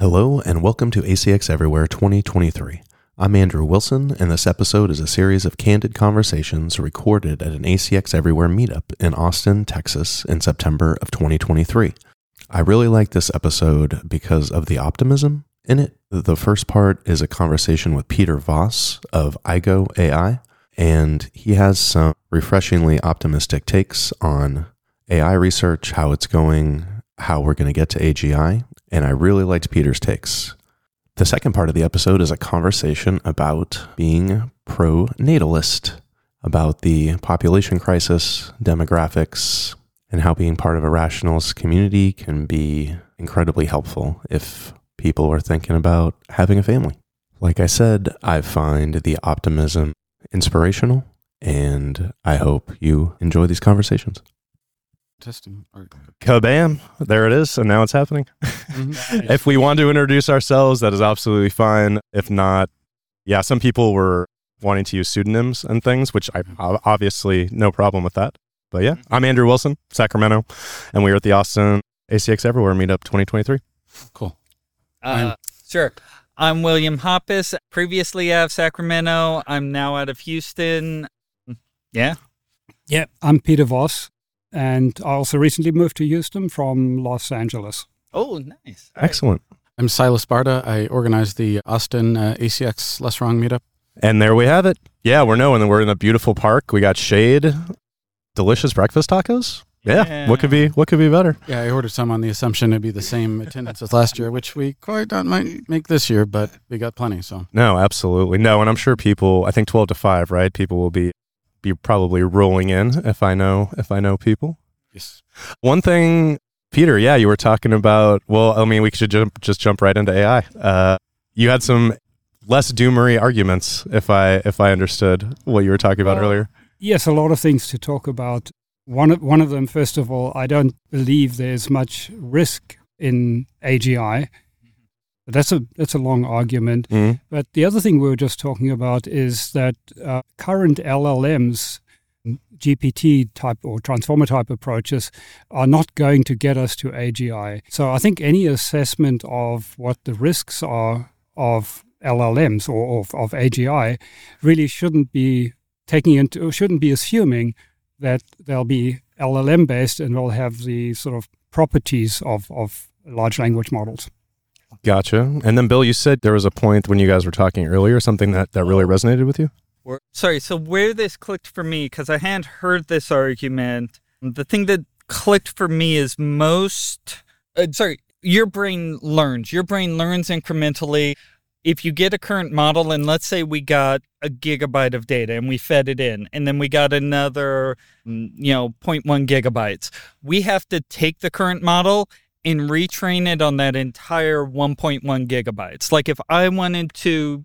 Hello, and welcome to ACX Everywhere 2023. I'm Andrew Willsen, and this episode is a series of candid conversations recorded at an ACX Everywhere meetup in Austin, Texas in September of 2023. I really like this episode because of the optimism in it. The first part is a conversation with Peter Voss of Aigo AI, and he has some refreshingly optimistic takes on AI research, how it's going, how we're going to get to AGI, and I really liked Peter's takes. The second part of the episode is a conversation about being pro natalist, about the population crisis, demographics, and how being part of a rationalist community can be incredibly helpful if people are thinking about having a family. Like I said, I find the optimism inspirational, and I hope you enjoy these conversations. Testing. Or, Kabam! There it is, and now it's happening. if we want to introduce ourselves, that is absolutely fine. If not, yeah, some people were wanting to use pseudonyms and things, which I mm-hmm. obviously no problem with that. But yeah, mm-hmm. I'm Andrew Willsen, Sacramento, and we are at the Austin ACX Everywhere Meetup 2023. cool. Uh, sure. I'm William Hoppus. Previously out of Sacramento. I'm now out of Houston. Mm. Yeah. Yeah, I'm Peter Voss, and I also recently moved to Houston from Los Angeles. Oh, nice. Excellent. I'm Silas Barta. I organize the Austin uh, ACX Less Wrong meetup. And there we have it. Yeah, we're knowing that we're in a beautiful park. We got shade, delicious breakfast tacos. Yeah. What could be what could be better? Yeah, I ordered some on the assumption it'd be the same attendance as last year, which we quite not might make this year, but we got plenty. So No, absolutely. No, and I'm sure people I think 12 to 5, right? People will be be probably rolling in if I know if I know people. yes, One thing, Peter, yeah, you were talking about. Well, I mean, we should jump, just jump right into AI. Uh, you had some less doomery arguments, if I if I understood what you were talking about Well, earlier. Yes, a lot of things to talk about. One of, one of them, first of all, I don't believe there's much risk in AGI. That's a that's a long argument. Mhm. But the other thing we were just talking about is that uh, current LLMs, GPT type or transformer type approaches, are not going to get us to AGI. So I think any assessment of what the risks are of LLMs or of, of AGI really shouldn't be taking into or shouldn't be assuming that they'll be LLM based and will have the sort of properties of, of large language models. Gotcha. And then, Bill, you said there was a point when you guys were talking earlier, something that that really resonated with you. Sorry. So where this clicked for me, because I hadn't heard this argument, the thing that clicked for me is most. Uh, sorry, your brain learns. Your brain learns incrementally. If you get a current model, and let's say we got a gigabyte of data and we fed it in, and then we got another, mm, you know, 0.1 gigabytes, we have to take the current model and retrain it on that entire 1.1 gigabytes. Like if I wanted to,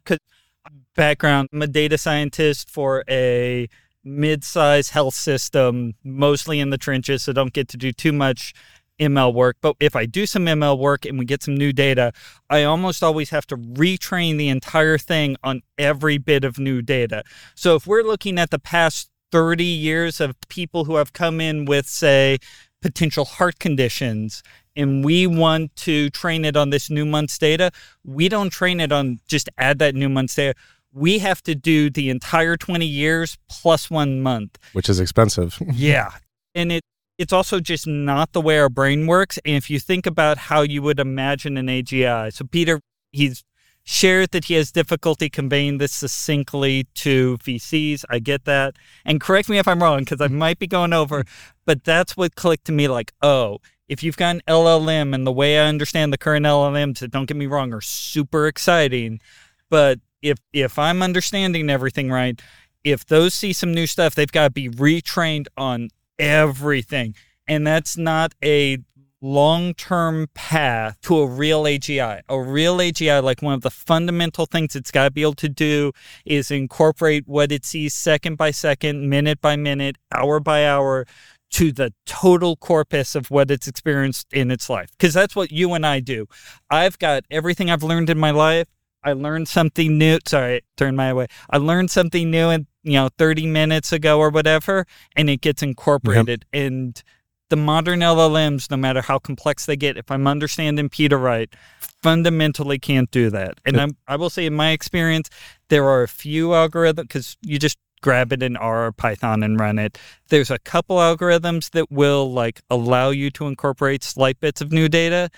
background, I'm a data scientist for a mid-sized health system, mostly in the trenches, so don't get to do too much ML work. But if I do some ML work and we get some new data, I almost always have to retrain the entire thing on every bit of new data. So if we're looking at the past 30 years of people who have come in with, say, potential heart conditions and we want to train it on this new month's data, we don't train it on just add that new month's data. We have to do the entire 20 years plus one month. which is expensive. Yeah. And it it's also just not the way our brain works. And if you think about how you would imagine an AGI, so Peter, he's shared that he has difficulty conveying this succinctly to VCs. I get that. And correct me if I'm wrong, because I might be going over, but that's what clicked to me like, oh, if you've got an LLM and the way I understand the current LLMs, don't get me wrong, are super exciting. But if if I'm understanding everything right, if those see some new stuff, they've got to be retrained on everything. And that's not a long term path to a real AGI. A real AGI, like one of the fundamental things it's got to be able to do is incorporate what it sees second by second, minute by minute, hour by hour to the total corpus of what it's experienced in its life. Because that's what you and I do. I've got everything I've learned in my life. I learned something new. Sorry, turn my way. I learned something new in, you know, 30 minutes ago or whatever, and it gets incorporated. And the modern LLMs, no matter how complex they get, if I'm understanding Peter right, fundamentally can't do that. And I'm, I will say, in my experience, there are a few algorithms because you just grab it in R or Python and run it. There's a couple algorithms that will like allow you to incorporate slight bits of new data,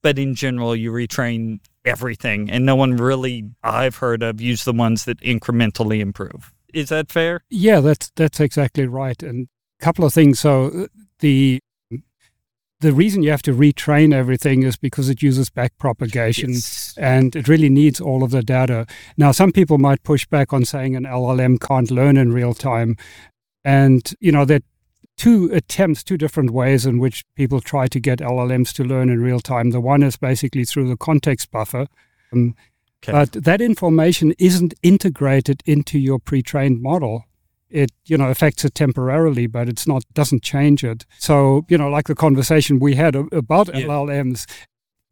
but in general, you retrain everything, and no one really I've heard of use the ones that incrementally improve. Is that fair? Yeah, that's that's exactly right. And a couple of things. So uh, the the reason you have to retrain everything is because it uses backpropagation yes. and it really needs all of the data. Now, some people might push back on saying an LLM can't learn in real time. And, you know, that two attempts, two different ways in which people try to get LLMs to learn in real time. The one is basically through the context buffer. Um, okay. But that information isn't integrated into your pre trained model. It you know affects it temporarily, but it's not doesn't change it. So you know, like the conversation we had about yeah. LLMs,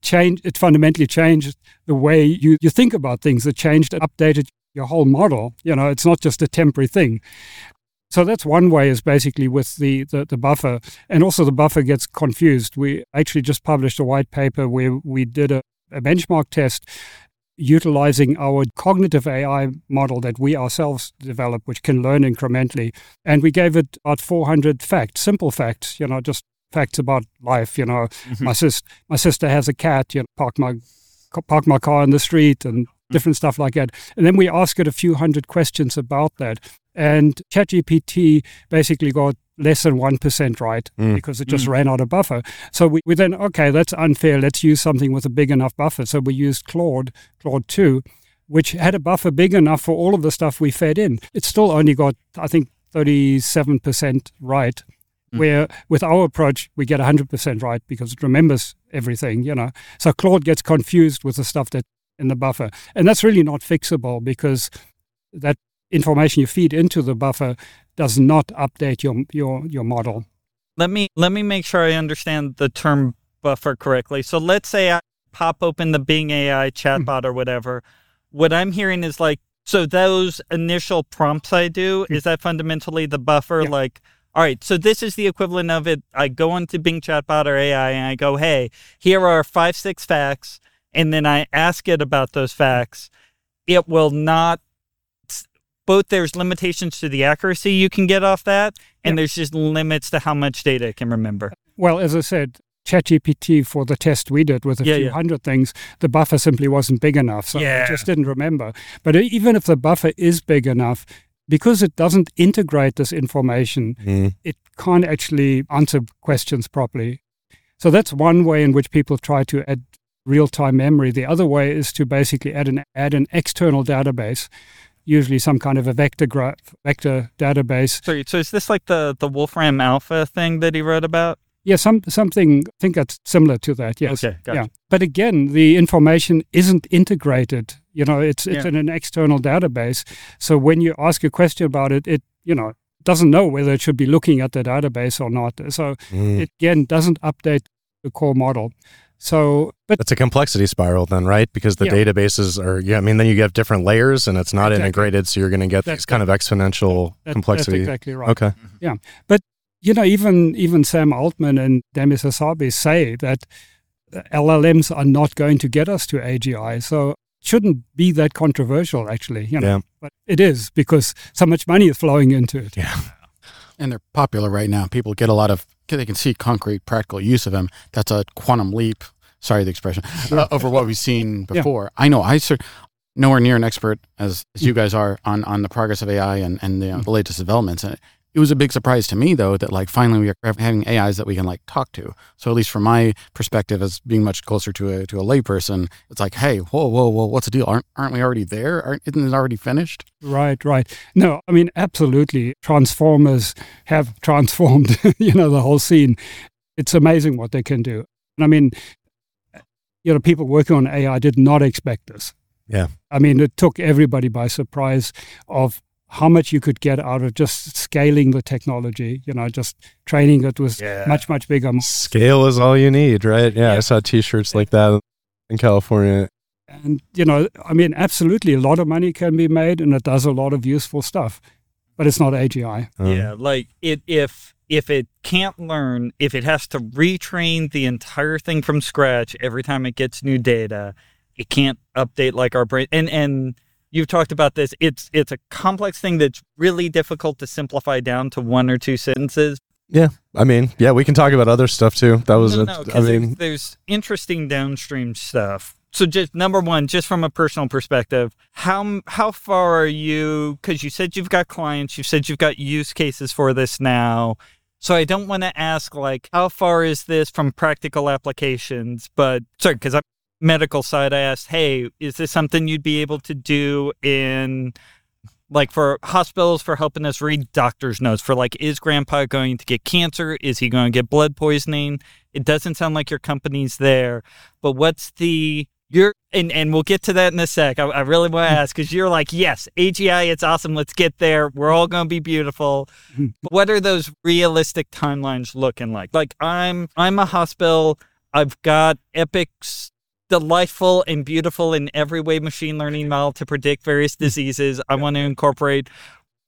change it fundamentally changed the way you, you think about things. It changed, updated your whole model. You know, it's not just a temporary thing. So that's one way is basically with the, the, the, buffer. And also the buffer gets confused. We actually just published a white paper where we did a, a benchmark test utilizing our cognitive AI model that we ourselves developed, which can learn incrementally. And we gave it about 400 facts, simple facts, you know, just facts about life. You know, mm-hmm. my, sis- my sister has a cat, you know, park my, park my car in the street and different stuff like that. And then we ask it a few hundred questions about that. And ChatGPT basically got less than 1% right mm. because it just mm. ran out of buffer. So we, we then, okay, that's unfair. Let's use something with a big enough buffer. So we used Claude, Claude 2, which had a buffer big enough for all of the stuff we fed in. It still only got, I think, 37% right. Mm. Where with our approach, we get 100% right because it remembers everything, you know. So Claude gets confused with the stuff that in the buffer. And that's really not fixable because that information you feed into the buffer does not update your your your model. Let me let me make sure I understand the term buffer correctly. So let's say I pop open the Bing AI hmm. chatbot or whatever. What I'm hearing is like so those initial prompts I do hmm. is that fundamentally the buffer yeah. like all right, so this is the equivalent of it. I go into Bing chatbot or AI and I go, "Hey, here are five six facts." And then I ask it about those facts. It will not both there's limitations to the accuracy you can get off that, and there's just limits to how much data it can remember. Well, as I said, ChatGPT for the test we did with a yeah, few yeah. hundred things, the buffer simply wasn't big enough. So yeah. I just didn't remember. But even if the buffer is big enough, because it doesn't integrate this information, mm. it can't actually answer questions properly. So that's one way in which people try to add real-time memory. The other way is to basically add an add an external database usually some kind of a vector graph, vector database. So, so is this like the the Wolfram Alpha thing that he wrote about? Yeah, some something I think that's similar to that. Yes. Okay. Gotcha. Yeah, but again, the information isn't integrated. You know, it's it's yeah. in an external database. So when you ask a question about it, it you know doesn't know whether it should be looking at the database or not. So mm. it again doesn't update the core model. So, but it's a complexity spiral then, right? Because the yeah. databases are, yeah, I mean, then you get different layers and it's not exactly. integrated. So you're going to get that's, these kind of exponential that, complexity. That's exactly right. Okay. Mm-hmm. Yeah. But, you know, even, even Sam Altman and Demis Hassabis say that LLMs are not going to get us to AGI. So it shouldn't be that controversial, actually. You know? Yeah. But it is because so much money is flowing into it. Yeah. And they're popular right now. People get a lot of they can see concrete, practical use of them. That's a quantum leap. Sorry, the expression uh, over what we've seen before. Yeah. I know I sir, nowhere near an expert as, as you guys are on on the progress of AI and and the, uh, the latest developments. And it was a big surprise to me, though, that like finally we are having AIs that we can like talk to. So at least from my perspective, as being much closer to a to a layperson, it's like, hey, whoa, whoa, whoa, what's the deal? Aren't aren't we already there? Aren't isn't it already finished? Right, right. No, I mean absolutely. Transformers have transformed, you know, the whole scene. It's amazing what they can do. And I mean, you know, people working on AI did not expect this. Yeah. I mean, it took everybody by surprise of how much you could get out of just scaling the technology, you know, just training it was yeah. much, much bigger. Scale is all you need, right? Yeah, yeah. I saw t shirts like that in California. And, you know, I mean, absolutely, a lot of money can be made and it does a lot of useful stuff, but it's not AGI. Um, yeah, like it, if if it can't learn, if it has to retrain the entire thing from scratch every time it gets new data, it can't update like our brain. And and you've talked about this. It's it's a complex thing that's really difficult to simplify down to one or two sentences. Yeah, I mean, yeah, we can talk about other stuff too. That was, no, a, no, I 'cause mean, there's, there's interesting downstream stuff. So just number one, just from a personal perspective, how how far are you? Because you said you've got clients, you said you've got use cases for this now. So I don't want to ask like how far is this from practical applications, but sorry, because I'm medical side. I asked, hey, is this something you'd be able to do in like for hospitals for helping us read doctor's notes for like is grandpa going to get cancer is he going to get blood poisoning it doesn't sound like your company's there but what's the you're and, and we'll get to that in a sec i, I really want to ask because you're like yes agi it's awesome let's get there we're all going to be beautiful but what are those realistic timelines looking like like i'm i'm a hospital i've got Epic's delightful and beautiful in every way machine learning model to predict various hmm. diseases. I want to incorporate.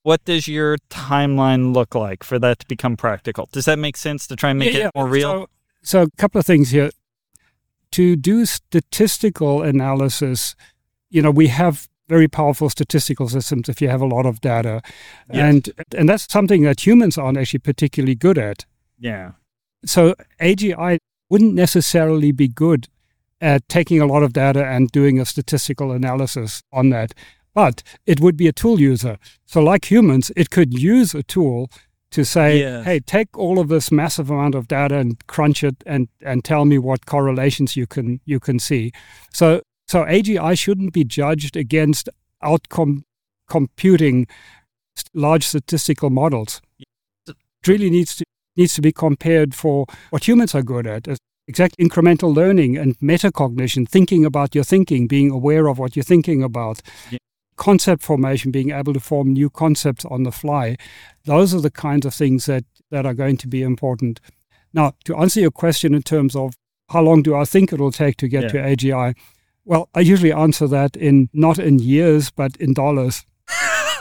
What does your timeline look like for that to become practical? Does that make sense to try and make Yeah, it more real? So, so a couple of things here. To do statistical analysis, you know, we have very powerful statistical systems if you have a lot of data. Yes. And and that's something that humans aren't actually particularly good at. yeah. So AGI wouldn't necessarily be good at taking a lot of data and doing a statistical analysis on that. But it would be a tool user. So like humans, it could use a tool to say, Yes. hey, take all of this massive amount of data and crunch it and, and tell me what correlations you can you can see. So so AGI shouldn't be judged against outcome computing large statistical models. It really needs to needs to be compared for what humans are good at. Exact incremental learning and metacognition, thinking about your thinking, being aware of what you're thinking about, Yeah. Concept formation, being able to form new concepts on the fly. Those are the kinds of things that, that are going to be important. Now, to answer your question in terms of how long do I think it'll take to get Yeah. to AGI, well, I usually answer that in not in years, but in dollars.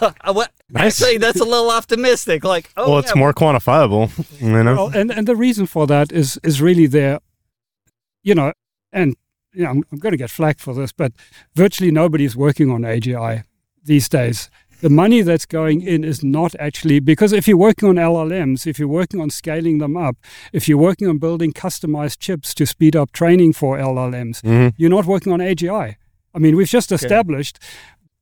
I what? Nice. Actually, that's a little optimistic. Like, oh, well, it's yeah, more quantifiable, you know. Well, and, and the reason for that is is really there, you know, and you know, I'm, I'm going to get flack for this, but virtually nobody's working on AGI these days. The money that's going in is not actually because if you're working on LLMs, if you're working on scaling them up, if you're working on building customized chips to speed up training for LLMs, Mhm. you're not working on AGI. I mean, we've just established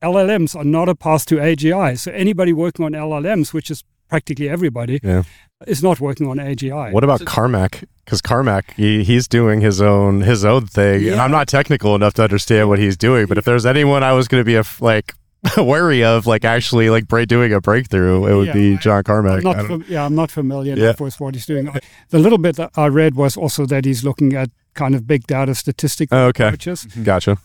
LLMs are not a path to AGI. So anybody working on LLMs, which is practically everybody, Yeah. is not working on AGI. What about Carmack? Because Carmack, he, he's doing his own his own thing, and I'm not technical enough to understand what he's doing. But if there's anyone I was going to be a, like wary of, like actually like break, doing a breakthrough, it would Yeah, be John Carmack. I'm not fam- yeah, I'm not familiar Yeah. with what he's doing. The little bit that I read was also that he's looking at kind of big data statistical Oh, okay, approaches. gotcha.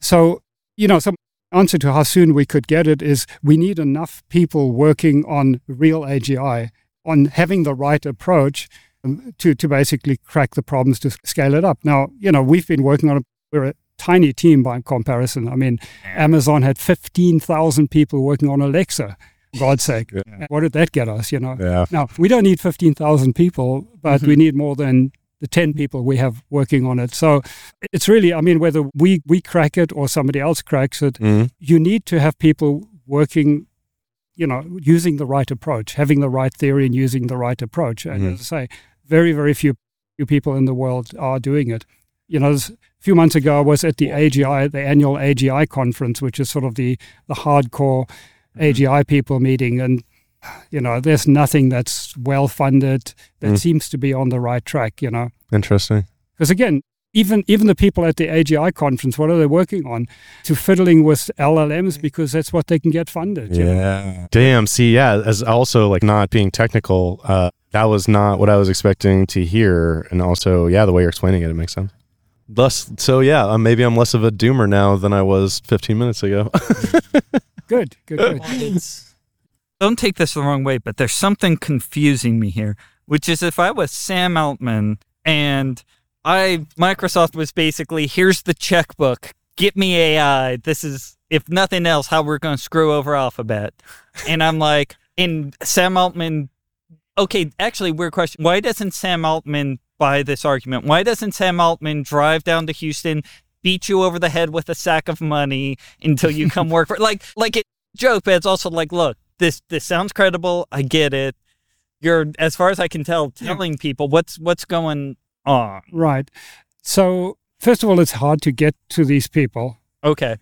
So, you know, some answer to how soon we could get it is we need enough people working on real AGI, on having the right approach um, to, to basically crack the problems to scale it up. Now, you know, we've been working on it. We're a tiny team by comparison. I mean, Amazon had 15,000 people working on Alexa, God's sake. Yeah. What did that get us, you know? Yeah, Now, we don't need 15,000 people, but Mhm. we need more than the 10 people we have working on it. So it's really, I mean, whether we, we crack it or somebody else cracks it, Mhm. you need to have people working, you know, using the right approach, having the right theory and using the right approach. And Mhm. as I say, very, very few, few people in the world are doing it. You know, few months ago, I was at the AGI, the annual AGI conference, which is sort of the, the hardcore AGI people meeting. And, you know, there's nothing that's well funded that Mm. seems to be on the right track, you know. interesting. Because again, even even the people at the AGI conference, what are they working on? To fiddling with LLMs because that's what they can get funded. you know? Yeah. Damn. See, yeah. As also like not being technical, uh, that was not what I was expecting to hear, and also, yeah, the way you're explaining it, it makes sense. Less. So yeah, uh, maybe I'm less of a doomer now than I was 15 minutes ago. Good, good, good. don't take this the wrong way, but there's something confusing me here, which is if I was Sam Altman and I Microsoft was basically here's the checkbook, get me AI. This is if nothing else how we're going to screw over Alphabet. And I'm like, and Sam Altman okay, actually, weird question. Why doesn't Sam Altman buy this argument? Why doesn't Sam Altman drive down to Houston, beat you over the head with a sack of money until you come work for like like it joke, but it's also like, look, this this sounds credible. I get it. You're as far as I can tell, telling people what's what's going on. Right. So first of all, it's hard to get to these people. Okay.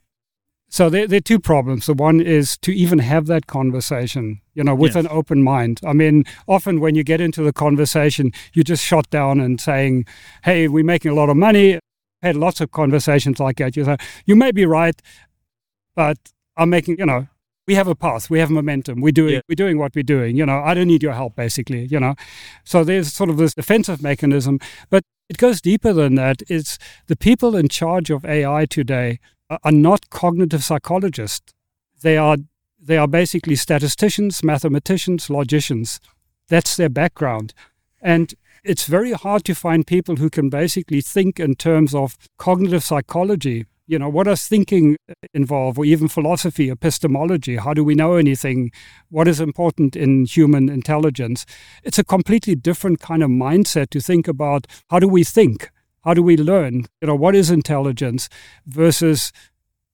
So there, there are two problems. The one is to even have that conversation, you know, with Yes. an open mind. I mean, often when you get into the conversation, you just shot down and saying, "Hey, we're making a lot of money." Had lots of conversations like that. You say, "You may be right, but I'm making, you know, we have a path, we have momentum, we're doing, Yeah. we're doing what we're doing. You know, I don't need your help, basically. You know, so there's sort of this defensive mechanism, but it goes deeper than that. It's the people in charge of AI today are- not cognitive psychologists. They are they are basically statisticians, mathematicians, logicians. That's their background. And it's very hard to find people who can basically think in terms of cognitive psychology. You know, what does thinking involve, or even philosophy, epistemology? How do we know anything? What is important in human intelligence? It's a completely different kind of mindset to think about how do we think? How do we learn? You know, what is intelligence versus,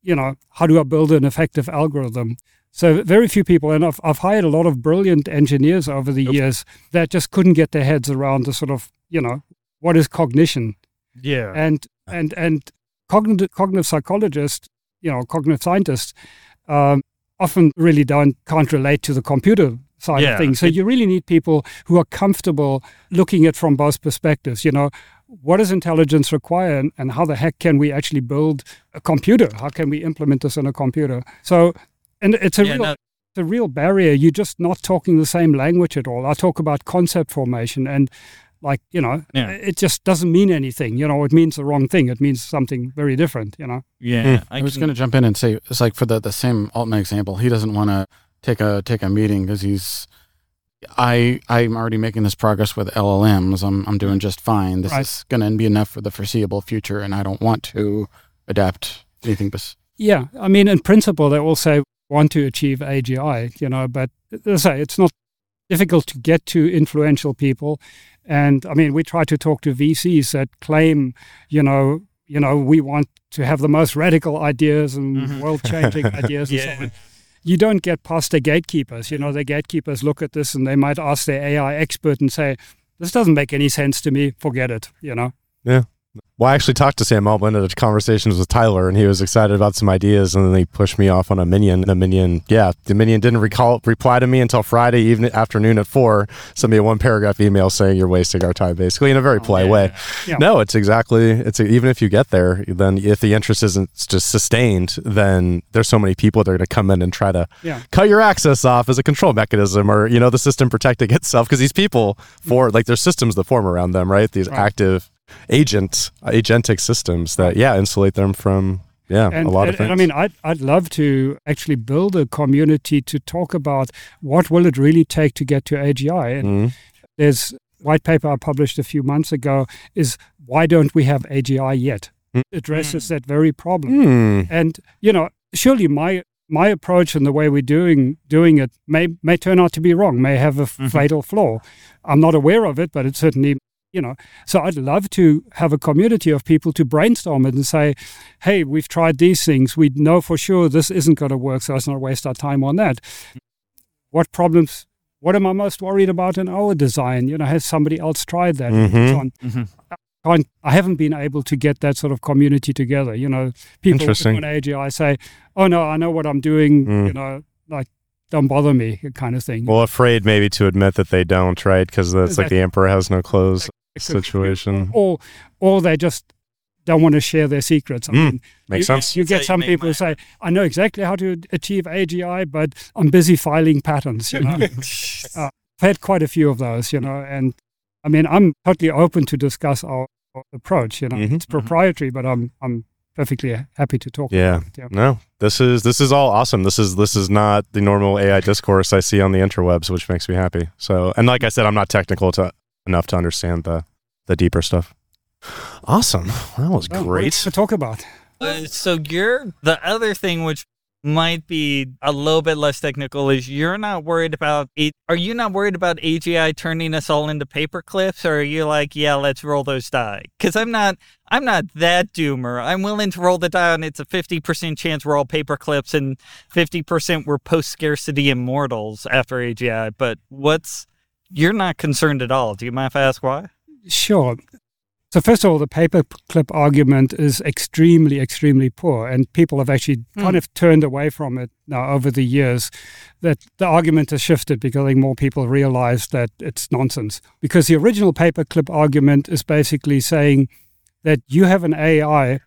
you know, how do I build an effective algorithm? So very few people, and I've, I've hired a lot of brilliant engineers over the years that just couldn't get their heads around the sort of, you know, what is cognition? Yeah. And and and cognitive cognitive psychologists, you know, cognitive scientists, um, often really don't can't relate to the computer side Yeah, of things. So it- you really need people who are comfortable looking at from both perspectives. You know, what does intelligence require, and, and how the heck can we actually build a computer? How can we implement this in a computer? So, and it's a Yeah, real no- it's a real barrier. You're just not talking the same language at all. I talk about concept formation and like, you know, Yeah. it just doesn't mean anything. You know, it means the wrong thing. It means something very different, you know. Yeah. Hmm. I, was going to jump in and say it's like for the the Sam Altman example, he doesn't want to take a take a meeting because he's. I I'm already making this progress with LLMs. I'm I'm doing just fine. This Right. is going to be enough for the foreseeable future, and I don't want to adapt anything. But Yeah, I mean, in principle, they all say want to achieve AGI, you know, but as I say, it's not difficult to get to influential people. And I mean, we try to talk to VCs that claim, you know, you know, we want to have the most radical ideas and Mhm. world-changing ideas and Yeah. so on. You don't get past the gatekeepers. You know, the gatekeepers look at this and they might ask their AI expert and say, "This doesn't make any sense to me. Forget it." You know. Well, I actually talked to Sam Altman at a conversations with Tyler, and he was excited about some ideas, and then he pushed me off on a minion. The minion, yeah, the minion didn't recall reply to me until Friday evening afternoon at four. Sent me a one paragraph email saying you're wasting our time, basically in a very oh, polite way. Yeah. No, it's exactly. It's even if you get there, then if the interest isn't just sustained, then there's so many people that are going to come in and try to Yeah. cut your access off as a control mechanism, or you know the system protecting itself because these people mm-hmm. for like there's systems that form around them, right? These Right. active agent agentic systems that yeah insulate them from yeah and, a lot and, of things. and I mean, I'd, I'd love to actually build a community to talk about what will it really take to get to AGI. And Mhm. there's white paper I published a few months ago is why don't we have AGI yet? Mm. Addresses that very problem. Hmm. And you know, surely my my approach and the way we're doing doing it may may turn out to be wrong, may have a Mm-hmm. Mhm. fatal flaw. I'm not aware of it, but it certainly you know. So I'd love to have a community of people to brainstorm it and say, "Hey, we've tried these things. We know for sure this isn't going to work, so let's not waste our time on that." What problems? What am I most worried about in our design? You know, has somebody else tried that? and Mhm. so on. Mhm. Can't, I haven't been able to get that sort of community together. You know, people Interesting. on AGI say, "Oh no, I know what I'm doing." Mm. You know, like don't bother me, kind of thing. well afraid maybe to admit that they don't right because that's like the emperor has no clothes situation or or they just don't want to share their secrets. I Mm. mean, makes you, sense You get you some make people who say, "I know exactly how to achieve AGI, but I'm busy filing patents." You know, I've had quite a few of those. You know, and I mean, I'm totally open to discuss our, our approach. You know, Mhm. it's proprietary, but I'm I'm perfectly happy to talk. Yeah. about it, yeah. no this is this is all awesome this is this is not the normal ai discourse i see on the interwebs which makes me happy so and like i said i'm not technical to enough to understand the the deeper stuff awesome that was what great to talk about. Uh, so you're the other thing which might be a little bit less technical is you're not worried about it. Are you not worried about AGI turning us all into paper clips or are you like, yeah, let's roll those die? Cuz I'm not I'm not that doomer. I'm willing to roll the die and it's a 50% chance we're all paper clips and 50% we're post scarcity immortals after AGI, but what's you're not concerned at all. Do you mind if I ask why? Sure. So first of all, the paperclip argument is extremely, extremely poor, and people have actually mm. kind of turned away from it now over the years. That the argument has shifted because I think more people realize that it's nonsense. Because the original paperclip argument is basically saying that you have an AI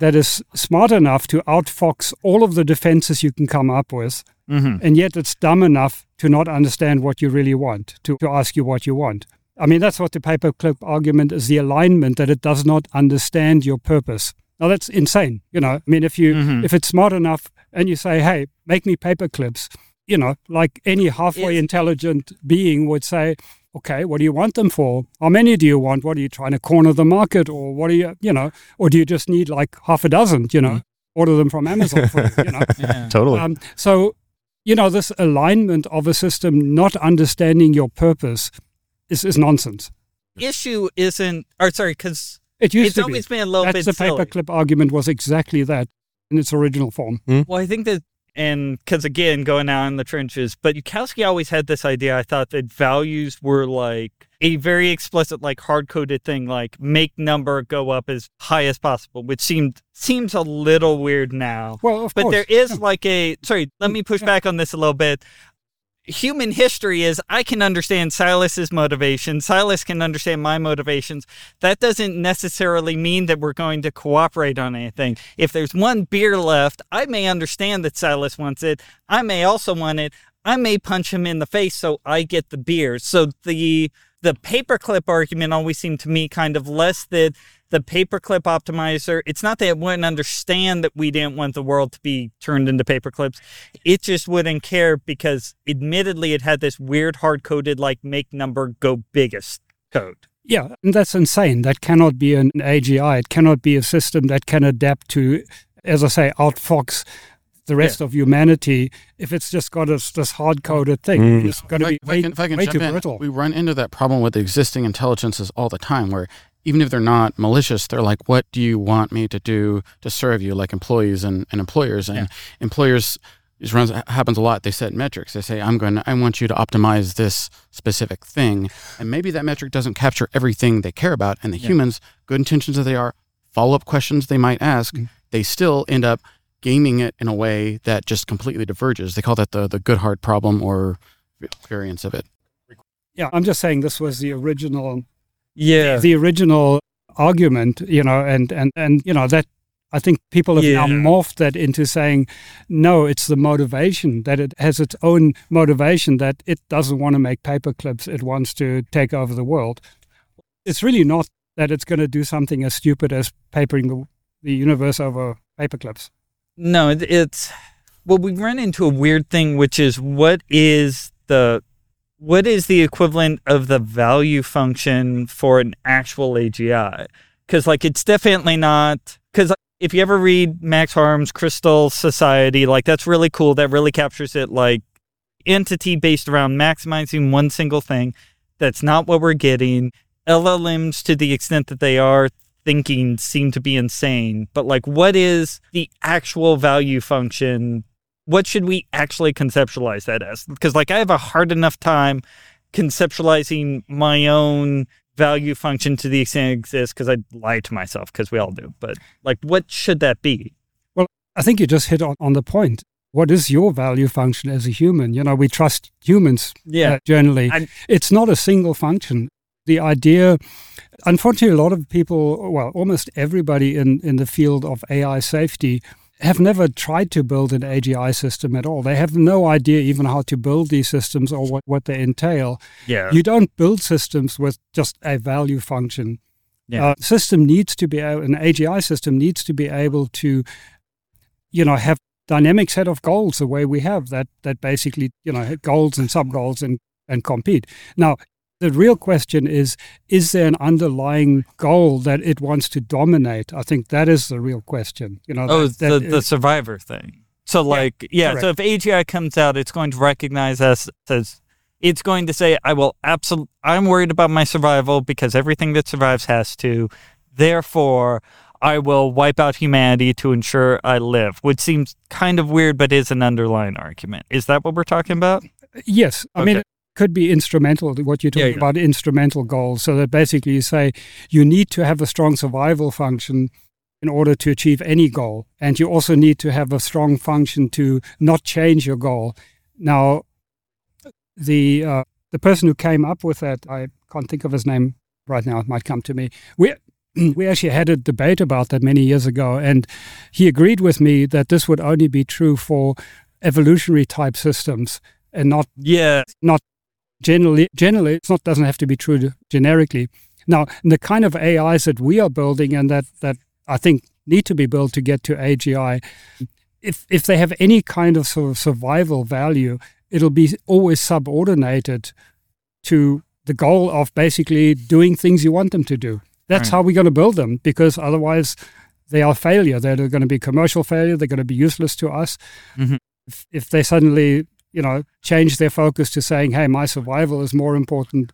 that is smart enough to outfox all of the defenses you can come up with, mm-hmm. and yet it's dumb enough to not understand what you really want, to, to ask you what you want. I mean, that's what the paperclip argument is the alignment that it does not understand your purpose. Now, that's insane. You know, I mean, if you mm-hmm. if it's smart enough and you say, hey, make me paperclips, you know, like any halfway it's- intelligent being would say, okay, what do you want them for? How many do you want? What are you trying to corner the market or what are you, you know, or do you just need like half a dozen, you know, mm-hmm. order them from Amazon, for, you know? yeah. Totally. Um, so, you know, this alignment of a system not understanding your purpose is, is nonsense. Issue isn't, or sorry, because it used it's to always be. been a little That's bit the paperclip argument was exactly that in its original form. Hmm? Well, I think that, and because again, going out in the trenches, but Yudkowsky always had this idea. I thought that values were like a very explicit, like hard coded thing, like make number go up as high as possible, which seemed seems a little weird now. Well, but course. there is like a sorry. Let me push back on this a little bit human history is I can understand Silas's motivation. Silas can understand my motivations. That doesn't necessarily mean that we're going to cooperate on anything. If there's one beer left, I may understand that Silas wants it. I may also want it. I may punch him in the face so I get the beer. So the the paperclip argument always seemed to me kind of less that the paperclip optimizer, it's not that it wouldn't understand that we didn't want the world to be turned into paperclips. It just wouldn't care because admittedly it had this weird hard coded like make number go biggest code. Yeah, that's insane. That cannot be an AGI. It cannot be a system that can adapt to, as I say, outfox the rest yeah. of humanity if it's just got a, this hard coded thing. Mm. It's going to be way, can, way too in, brittle. We run into that problem with existing intelligences all the time where even if they're not malicious, they're like, what do you want me to do to serve you, like employees and, and employers. And yeah. employers, this runs, happens a lot. They set metrics. They say, I'm going to, I want you to optimize this specific thing. And maybe that metric doesn't capture everything they care about. And the yeah. humans, good intentions that they are, follow up questions they might ask, mm-hmm. they still end up gaming it in a way that just completely diverges. They call that the, the Goodhart problem or variance of it. Yeah, I'm just saying this was the original yeah the original argument you know and and and you know that I think people have yeah. now morphed that into saying, no, it's the motivation that it has its own motivation that it doesn't want to make paper clips. It wants to take over the world. It's really not that it's going to do something as stupid as papering the, the universe over paper clips. No, it's well, we run into a weird thing, which is what is the what is the equivalent of the value function for an actual AGI? Because like it's definitely not because if you ever read Max Harms' Crystal Society, like that's really cool. That really captures it like entity based around maximizing one single thing. That's not what we're getting. LLMs, to the extent that they are thinking, seem to be insane. But like, what is the actual value function what should we actually conceptualize that as? Because like I have a hard enough time conceptualizing my own value function to the extent it exists because I lie to myself because we all do. But like, what should that be? Well, I think you just hit on, on the point. What is your value function as a human? You know, we trust humans yeah. Uh, generally. I, it's not a single function. The idea, unfortunately, a lot of people, well, almost everybody in, in the field of AI safety have never tried to build an AGI system at all. They have no idea even how to build these systems or what, what they entail. Yeah. You don't build systems with just a value function. Yeah. Uh, system needs to be an AGI system needs to be able to, you know, have dynamic set of goals the way we have that that basically you know goals and sub goals and and compete. Now the real question is is there an underlying goal that it wants to dominate? I think that is the real question. You know, oh, that, the, the survivor thing. So like yeah, so if AGI comes out, it's going to recognize us as it's going to say, I will absolutely I'm worried about my survival because everything that survives has to. Therefore, I will wipe out humanity to ensure I live, which seems kind of weird, but is an underlying argument. Is that what we're talking about? Yes. I Okay. mean, could be instrumental, to what you're talking yeah. about, instrumental goals. So that basically you say you need to have a strong survival function in order to achieve any goal. And you also need to have a strong function to not change your goal. Now, the uh, the person who came up with that, I can't think of his name right now. It might come to me. We we actually had a debate about that many years ago, and he agreed with me that this would only be true for evolutionary type systems and not Yeah. Generally generally it's not doesn't have to be true generically. Now the kind of ais that we are building and that that i think need to be built to get to agi if if they have any kind of sort of survival value it'll be always subordinated to the goal of basically doing things you want them to do. That's Right. how we're going to build them because otherwise they are failure. They're going to be commercial failure. They're going to be useless to us. Mhm. if, if they suddenly you know, change their focus to saying, "Hey, my survival is more important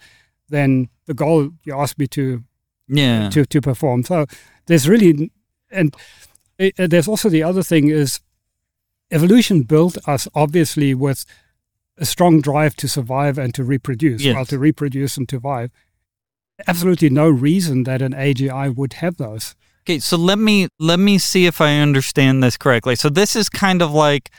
than the goal you asked me to Yeah. to to perform." So there's really, and uh, there's also the other thing is evolution built us obviously with a strong drive to survive and to reproduce. Yes. Well, to reproduce and survive. Absolutely no reason that an AGI would have those. Okay, so let me let me see if I understand this correctly. So this is kind of like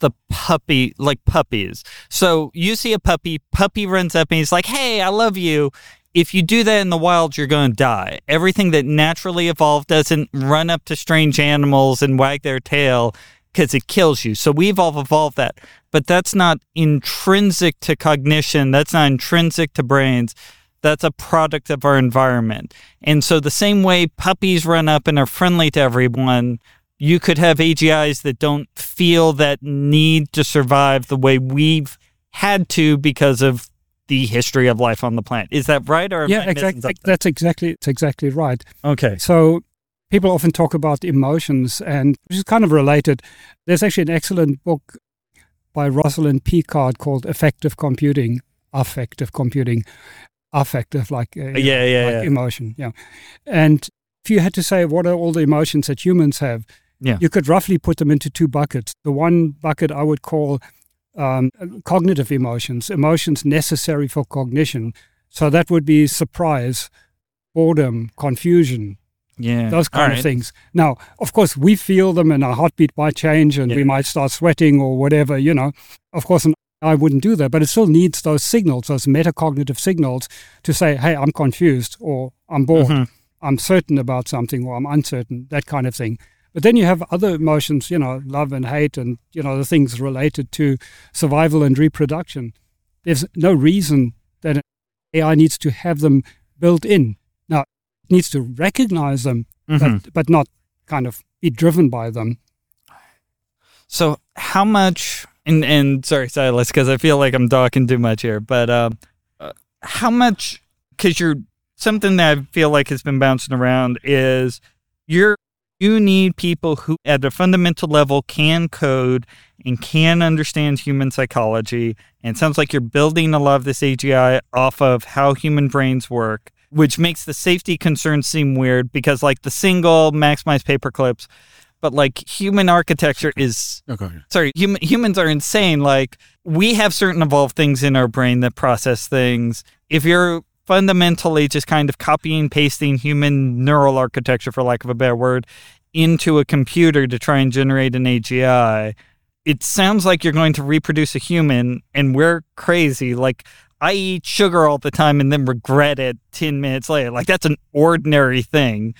the puppy, like puppies. So you see a puppy, puppy runs up and he's like, "Hey, I love you." If you do that in the wild, you're going to die. Everything that naturally evolved doesn't run up to strange animals and wag their tail because it kills you. So we've all evolved that. But that's not intrinsic to cognition. That's not intrinsic to brains. That's a product of our environment. And so, the same way puppies run up and are friendly to everyone, you could have AGIs that don't feel that need to survive the way we've had to because of the history of life on the planet. Is that right? Or yeah, exactly. That's exactly it's exactly right. Okay. So people often talk about emotions, and which is kind of related. There's actually an excellent book by Rosalind Picard called "Affective Computing." Affective computing, affective like uh, Yeah, yeah, like yeah. emotion. Yeah, and if you had to say what are all the emotions that humans have, Yeah. you could roughly put them into two buckets. The one bucket I would call um, cognitive emotions, emotions necessary for cognition. So that would be surprise, boredom, confusion, Yeah. those kind All of things. Now, of course, we feel them and our heartbeat might change and we might start sweating or whatever, you know. Of course, I wouldn't do that, but it still needs those signals, those metacognitive signals to say, hey, I'm confused or I'm bored, Mhm. I'm certain about something or I'm uncertain, that kind of thing. But then you have other emotions, you know, love and hate and, you know, the things related to survival and reproduction. There's no reason that AI needs to have them built in. Now, it needs to recognize them, Mhm. but, but not kind of be driven by them. So how much? And and sorry, Silas, because I feel like I'm talking too much here. But um, uh, how much? Because you're something that I feel like has been bouncing around is you're you need people who at a fundamental level can code and can understand human psychology. And it sounds like you're building a lot of this AGI off of how human brains work, which makes the safety concerns seem weird because like the single maximize paper clips, but like human architecture is Okay. sorry, hum- humans are insane. Like we have certain evolved things in our brain that process things. If you're fundamentally just kind of copying pasting human neural architecture, for lack of a better word, into a computer to try and generate an AGI, it sounds like you're going to reproduce a human, and we're crazy. Like I eat sugar all the time and then regret it ten minutes later. Like that's an ordinary thing.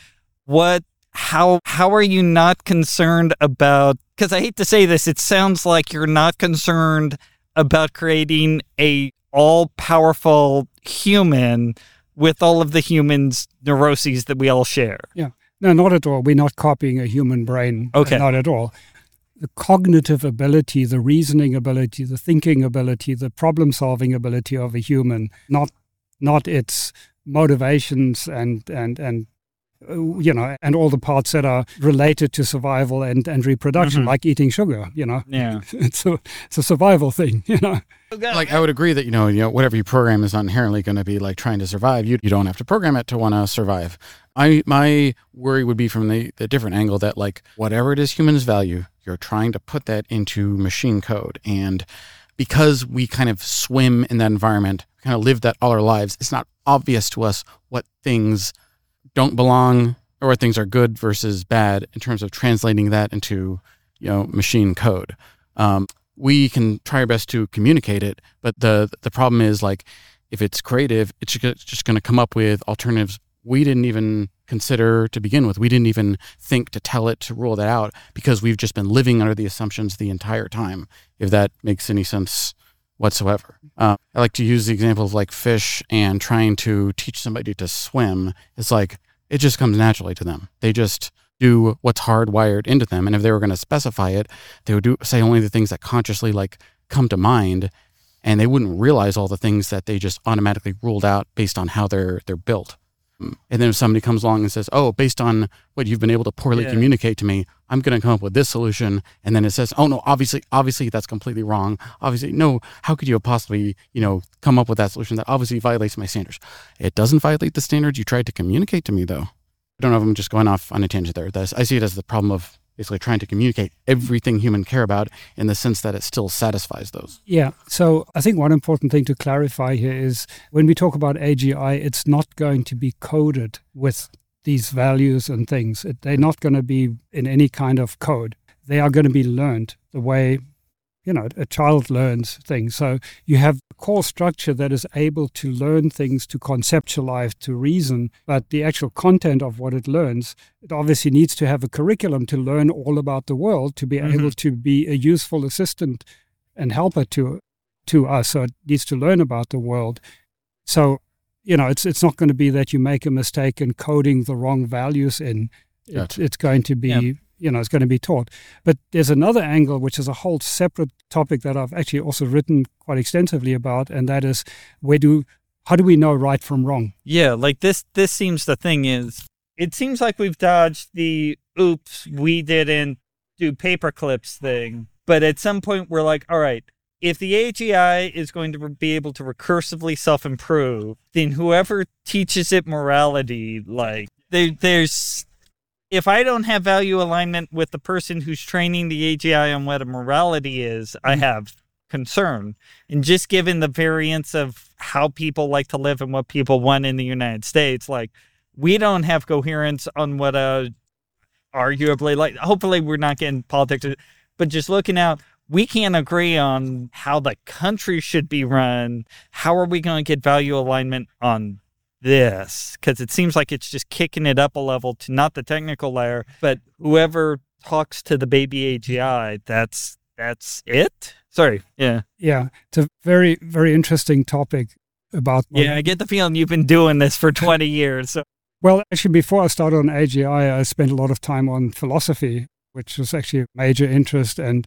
What how how are you not concerned about because I hate to say this, it sounds like you're not concerned about creating a all powerful human with all of the humans' neuroses that we all share. Yeah. No, not at all. We're not copying a human brain. Okay. Not at all. The cognitive ability, the reasoning ability, the thinking ability, the problem solving ability of a human, not not its motivations and and and you know, and all the parts that are related to survival and, and reproduction, Mhm. like eating sugar, you know. Yeah. It's a, it's a survival thing, you know. Like I would agree that you know, you know, whatever you program is not inherently going to be like trying to survive. You you don't have to program it to want to survive. I my worry would be from the, the different angle that like whatever it is humans value, you're trying to put that into machine code, and because we kind of swim in that environment, kind of live that all our lives, it's not obvious to us what things don't belong or what things are good versus bad in terms of translating that into you know machine code. Um, we can try our best to communicate it, but the the problem is like if it's creative, it's just going to come up with alternatives we didn't even consider to begin with. We didn't even think to tell it to rule that out because we've just been living under the assumptions the entire time. If that makes any sense whatsoever, uh, I like to use the example of like fish and trying to teach somebody to swim. It's like it just comes naturally to them. They just do what's hardwired into them. And if they were going to specify it, they would do say only the things that consciously like come to mind, and they wouldn't realize all the things that they just automatically ruled out based on how they're they're built. And then if somebody comes along and says, "Oh, based on what you've been able to poorly Yeah. communicate to me, I'm going to come up with this solution," and then it says, "Oh no, obviously, obviously that's completely wrong. Obviously, no. How could you possibly, you know, come up with that solution that obviously violates my standards? It doesn't violate the standards you tried to communicate to me, though." I don't know if I'm just going off on a tangent there. That's, I see it as the problem of basically trying to communicate everything human care about in the sense that it still satisfies those. Yeah. So I think one important thing to clarify here is when we talk about AGI, it's not going to be coded with these values and things. It, they're not going to be in any kind of code. They are going to be learned the way, you know, a child learns things. So you have a core structure that is able to learn things, to conceptualize, to reason, but the actual content of what it learns, it obviously needs to have a curriculum to learn all about the world, to be Mhm. able to be a useful assistant and helper to to us. So it needs to learn about the world. So you know, it's it's not going to be that you make a mistake in coding the wrong values in. It, Gotcha. It's going to be Yeah. you know it's going to be taught. But there's another angle which is a whole separate topic that I've actually also written quite extensively about, and that is where do how do we know right from wrong? Yeah, like this this seems the thing is it seems like we've dodged the oops, we didn't do paper clips thing. But at some point we're like, all right, if the AGI is going to be able to recursively self-improve, then whoever teaches it morality, like there there's if I don't have value alignment with the person who's training the AGI on what a morality is, I mm-hmm. have concern. And just given the variance of how people like to live and what people want in the United States, like we don't have coherence on what a arguably like hopefully we're not getting politics but just looking out we can't agree on how the country should be run. How are we going to get value alignment on this? Because it seems like it's just kicking it up a level to not the technical layer but whoever talks to the baby agi that's that's it? Sorry. Yeah. Yeah, it's a very very interesting topic about yeah i get the feeling you've been doing this for 20 years so. Well, actually, before I started on AGI, I spent a lot of time on philosophy, which was actually a major interest. And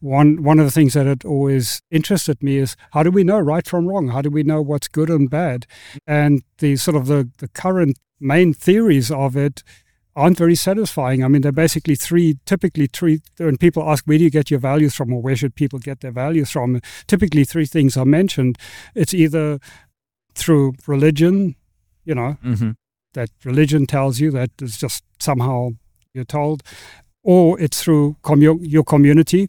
one one of the things that had always interested me is how do we know right from wrong? How do we know what's good and bad? And the sort of the, the current main theories of it aren't very satisfying. I mean, they're basically three, typically three, when people ask, where do you get your values from or where should people get their values from? Typically, three things are mentioned. It's either through religion, you know, mm-hmm. that religion tells you that is just somehow you're told, or it's through commu- your community.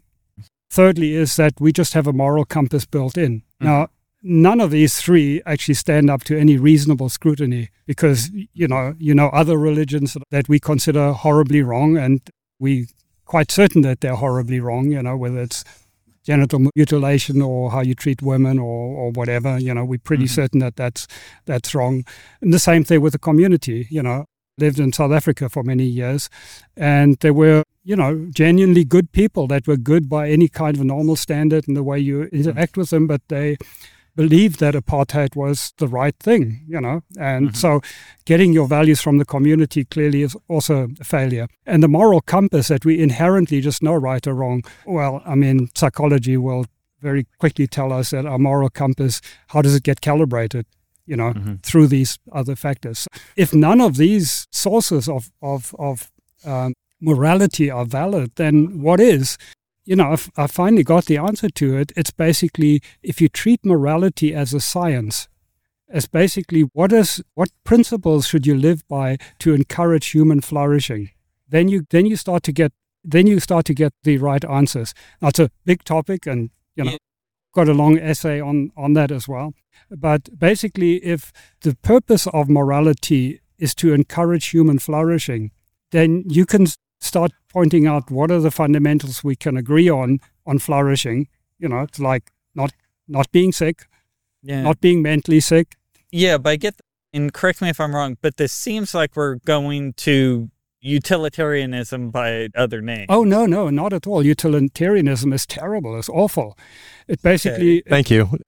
Thirdly, is that we just have a moral compass built in. Now, none of these three actually stand up to any reasonable scrutiny because you know you know other religions that we consider horribly wrong, and we quite certain that they're horribly wrong. You know whether it's genital mutilation or how you treat women or, or whatever. You know, we're pretty Mhm. certain that that's that's wrong. And the same thing with the community. You know, lived in South Africa for many years, and there were you know genuinely good people that were good by any kind of normal standard in the way you interact with them, but they believed that apartheid was the right thing, you know. And Mhm. so getting your values from the community clearly is also a failure. And the moral compass that we inherently just know right or wrong, well, I mean, psychology will very quickly tell us that our moral compass, how does it get calibrated? You know, mm-hmm. through these other factors. If none of these sources of, of, of um, morality are valid, then what is? You know, I've, I finally got the answer to it. It's basically if you treat morality as a science, as basically what is what principles should you live by to encourage human flourishing, then you then you start to get then you start to get the right answers. That's a big topic, and you know, got a long essay on on that as well. But basically, if the purpose of morality is to encourage human flourishing, then you can start pointing out what are the fundamentals we can agree on on flourishing. You know, it's like not not being sick, yeah. not being mentally sick. Yeah, but I get, and correct me if I'm wrong, but this seems like we're going to utilitarianism by other names. Oh no, no, not at all. Utilitarianism is terrible. It's awful. It basically okay. Thank you.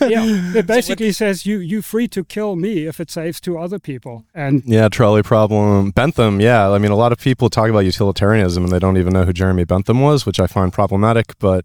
yeah. It basically so says you you free to kill me if it saves two other people. And Yeah, trolley problem. Bentham, yeah. I mean a lot of people talk about utilitarianism and they don't even know who Jeremy Bentham was, which I find problematic, but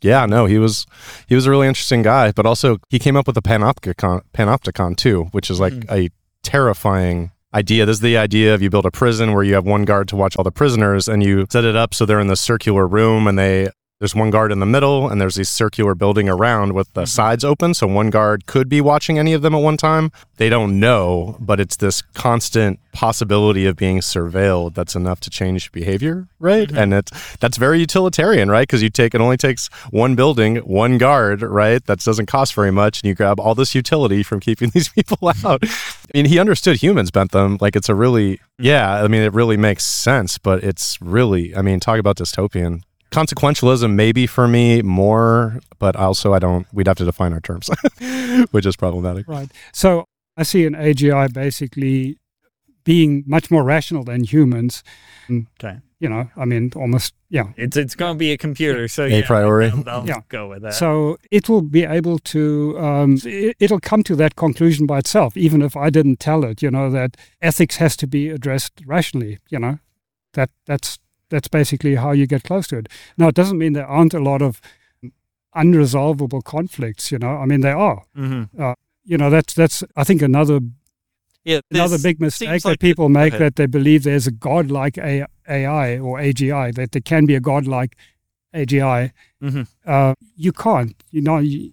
yeah, no, he was he was a really interesting guy, but also he came up with the panopticon panopticon too, which is like mm. a terrifying idea. This is the idea of you build a prison where you have one guard to watch all the prisoners and you set it up so they're in the circular room and they there's one guard in the middle and there's this circular building around with the mm-hmm. sides open so one guard could be watching any of them at one time they don't know but it's this constant possibility of being surveilled that's enough to change behavior right mm-hmm. and it's that's very utilitarian right because you take it only takes one building one guard right that doesn't cost very much and you grab all this utility from keeping these people out i mean he understood humans bentham. Like it's a really mm-hmm. yeah i mean it really makes sense but it's really i mean talk about dystopian. Consequentialism maybe for me more but also i don't we'd have to define our terms which is problematic. Right. So i see an agi basically being much more rational than humans. Okay you know i mean almost yeah it's it's going to be a computer so a yeah, priori I'll, I'll yeah. go with that so it will be able to um, it, it'll come to that conclusion by itself even if i didn't tell it you know that ethics has to be addressed rationally you know that that's that's basically how you get close to it. Now, it doesn't mean there aren't a lot of unresolvable conflicts. You know, I mean, there are. Mm-hmm. Uh, you know, that's that's I think another yeah, another big mistake that people make that they believe there's a godlike AI or AGI that there can be a godlike AGI. Mm-hmm. Uh, you can't. You know, you,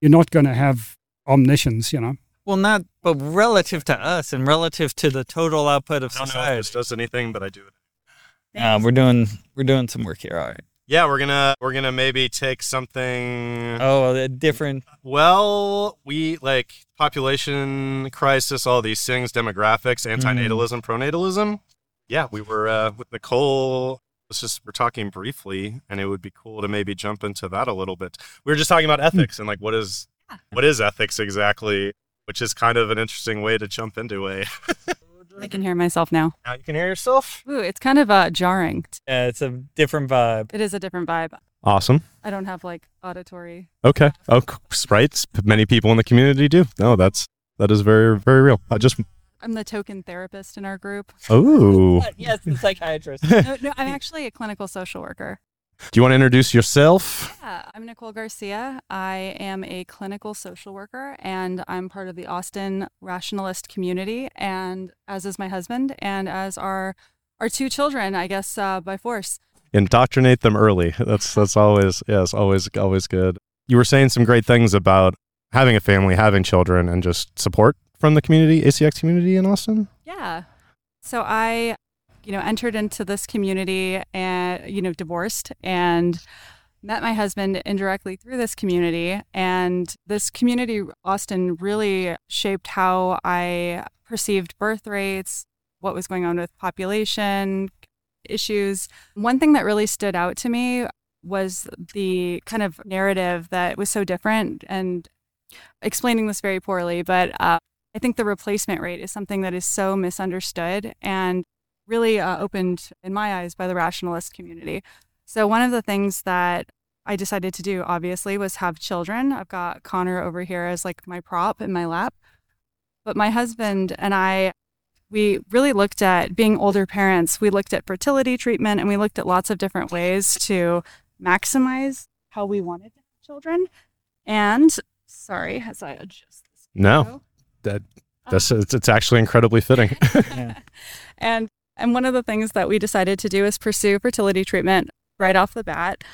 you're not going to have omniscience. You know. Well, not, but relative to us and relative to the total output of I don't society. know if this does anything, but I do it. Uh, we're doing we're doing some work here. All right. Yeah, we're gonna we're gonna maybe take something. Oh, a different. Well, we like population crisis, all these things, demographics, antinatalism, mm. pronatalism. Yeah, we were uh, with Nicole. Let's just we're talking briefly, and it would be cool to maybe jump into that a little bit. We were just talking about hmm. ethics and like what is what is ethics exactly, which is kind of an interesting way to jump into a I can hear myself now. Now you can hear yourself? Ooh, it's kind of uh, jarring. Yeah, it's a different vibe. It is a different vibe. Awesome. I don't have like auditory. Okay. Oh, right. Many people in the community do. No, that's that is very very real. I just I'm the token therapist in our group. Oh. yes, the psychiatrist. no, no, I'm actually a clinical social worker. Do you want to introduce yourself? Yeah, I'm Nicole Garcia. I am a clinical social worker and I'm part of the Austin rationalist community and as is my husband and as are our two children, I guess uh, by force. Indoctrinate them early. That's that's always yes, always always good. You were saying some great things about having a family, having children and just support from the community, ACX community in Austin? Yeah. So I you know, entered into this community and, you know, divorced and met my husband indirectly through this community. And this community, Austin, really shaped how I perceived birth rates, what was going on with population issues. One thing that really stood out to me was the kind of narrative that was so different and explaining this very poorly, but uh, I think the replacement rate is something that is so misunderstood. And really uh, opened in my eyes by the rationalist community. So, one of the things that I decided to do, obviously, was have children. I've got Connor over here as like my prop in my lap. But my husband and I, we really looked at being older parents. We looked at fertility treatment and we looked at lots of different ways to maximize how we wanted to have children. And Sorry, as I adjust this. No, that that's it's, it's actually incredibly fitting. and and one of the things that we decided to do is pursue fertility treatment right off the bat.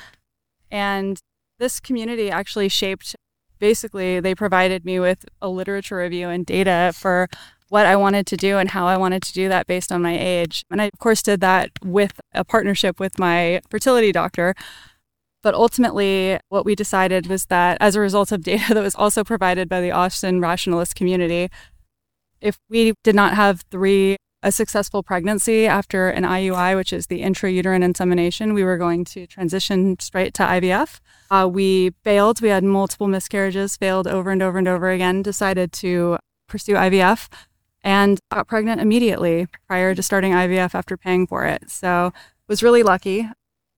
And this community actually shaped basically they provided me with a literature review and data for what I wanted to do and how I wanted to do that based on my age. And I of course did that with a partnership with my fertility doctor. But ultimately, what we decided was that as a result of data that was also provided by the Austin rationalist community, if we did not have three a successful pregnancy after an IUI, which is the intrauterine insemination, we were going to transition straight to IVF. Uh, we failed. We had multiple miscarriages, failed over and over and over again, decided to pursue IVF and got pregnant immediately prior to starting IVF after paying for it. So was really lucky.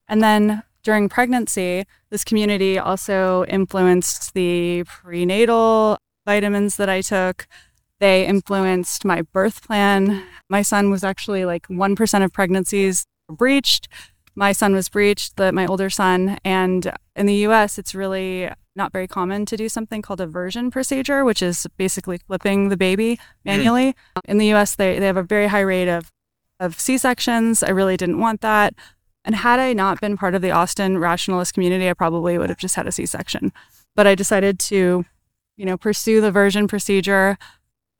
And then during pregnancy, this community also influenced the prenatal vitamins that I took. They influenced my birth plan. My son was actually like 1% of pregnancies breached. My son was breached, the, my older son. And in the US, it's really not very common to do something called a version procedure, which is basically flipping the baby hmm. manually. In the US, they, they have a very high rate of, of C sections. I really didn't want that. And had I not been part of the Austin rationalist community, I probably would have just had a C section. But I decided to, you know, pursue the version procedure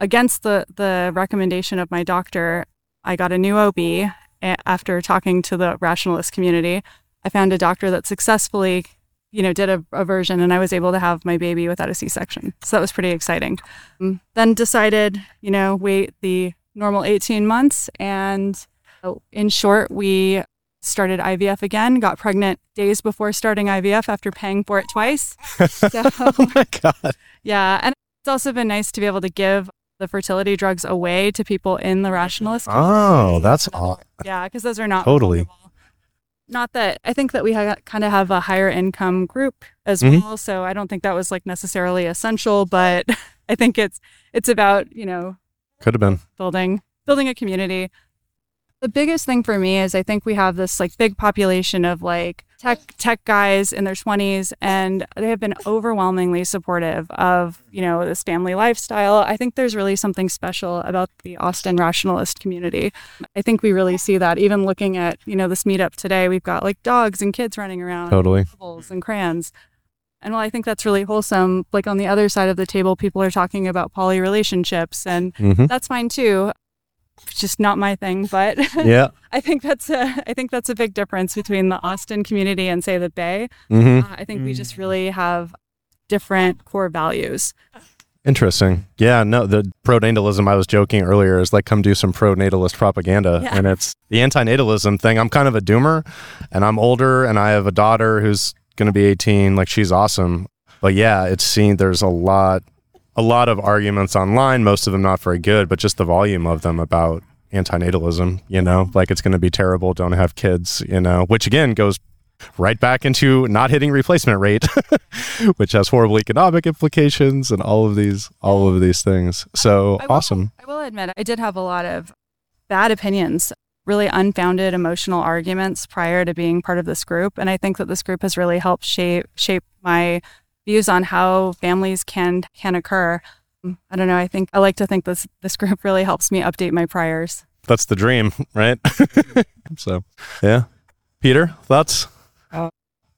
against the, the recommendation of my doctor, I got a new OB after talking to the rationalist community. I found a doctor that successfully, you know, did a, a version and I was able to have my baby without a C-section. So that was pretty exciting. Um, then decided, you know, wait the normal 18 months and uh, in short, we started IVF again, got pregnant days before starting IVF after paying for it twice. So, oh my god! Yeah, and it's also been nice to be able to give the fertility drugs away to people in the rationalist. Oh, that's all. Yeah, because those are not Totally. affordable. Not that I think that we ha- kind of have a higher income group as Mhm. well, so I don't think that was like necessarily essential, but I think it's it's about you know Could have been. building building a community. The biggest thing for me is I think we have this like big population of like tech tech guys in their 20s and they have been overwhelmingly supportive of, you know, this family lifestyle. I think there's really something special about the Austin rationalist community. I think we really see that even looking at, you know, this meetup today, we've got like dogs and kids running around Totally. bubbles and crayons. And while I think that's really wholesome, like on the other side of the table, people are talking about poly relationships, and hmm that's fine too. It's just not my thing, but Yeah. I think that's a I think that's a big difference between the Austin community and say the Bay. hmm Uh, I think we just really have different core values. Interesting. Yeah, no, the pronatalism I was joking earlier is like come do some pro-natalist propaganda. Yeah. And it's the antinatalism thing. I'm kind of a doomer and I'm older and I have a daughter who's going to be 18. Like she's awesome. But yeah, it's seen there's a lot a lot of arguments online, most of them not very good, but just the volume of them about antinatalism, you know, like it's going to be terrible, don't have kids, you know, which again goes right back into not hitting replacement rate, which has horrible economic implications and all of these all of these things. So I will- awesome. I will admit, I did have a lot of bad opinions, really unfounded emotional arguments prior to being part of this group, and I think that this group has really helped shape shape my views on how families can can occur. I don't know. I think I like to think this this group really helps me update my priors. That's the dream, right? so, yeah. Peter, thoughts?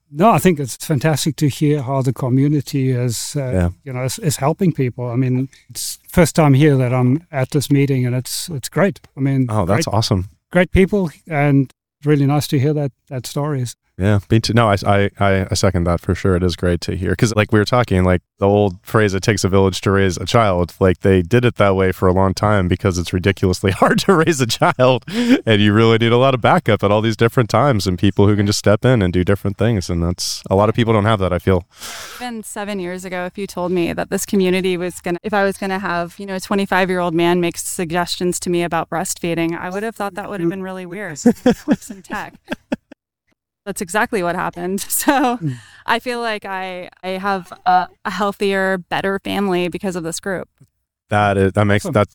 No, I think it's fantastic to hear how the community is, uh, Yeah. you know, is, is helping people. I mean, it's first time here that I'm at this meeting, and it's it's great. I mean, Oh, that's great, awesome. great people, and really nice to hear that that stories. Yeah, me too. No, I, I, I second that for sure. It is great to hear because, like we were talking, like the old phrase, "It takes a village to raise a child." Like they did it that way for a long time because it's ridiculously hard to raise a child, and you really need a lot of backup at all these different times and people who can just step in and do different things. And that's a lot of people don't have that. I feel. Even seven years ago, if you told me that this community was gonna, if I was gonna have, you know, a 25 year old man make suggestions to me about breastfeeding, I would have thought that would have been really weird. In tech. That's exactly what happened. So hmm. I feel like I I have a, a healthier, better family because of this group. That is, that makes Awesome. that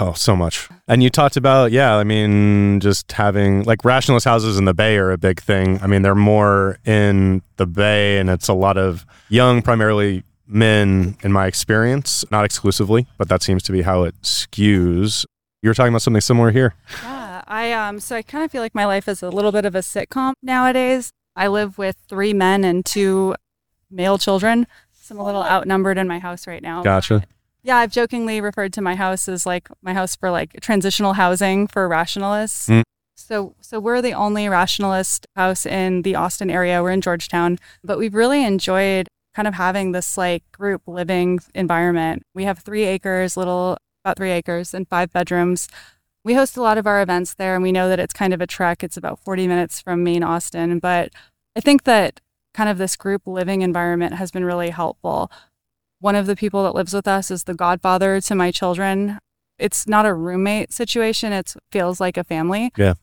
oh so much. And you talked about yeah, I mean just having like rationalist houses in the Bay are a big thing. I mean they're more in the Bay, and it's a lot of young, primarily men, in my experience, not exclusively, but that seems to be how it skews. You were talking about something similar here. Yeah, I um so I kind of feel like my life is a little bit of a sitcom nowadays. I live with three men and two male children. So I'm a little outnumbered in my house right now. Gotcha. but- yeah, I've jokingly referred to my house as like my house for like transitional housing for rationalists. Mm. So so we're the only rationalist house in the Austin area. We're in Georgetown, but we've really enjoyed kind of having this like group living environment. We have 3 acres, little about 3 acres and 5 bedrooms. We host a lot of our events there and we know that it's kind of a trek. It's about 40 minutes from main Austin, but I think that kind of this group living environment has been really helpful. One of the people that lives with us is the godfather to my children. It's not a roommate situation, it feels like a family. Yeah.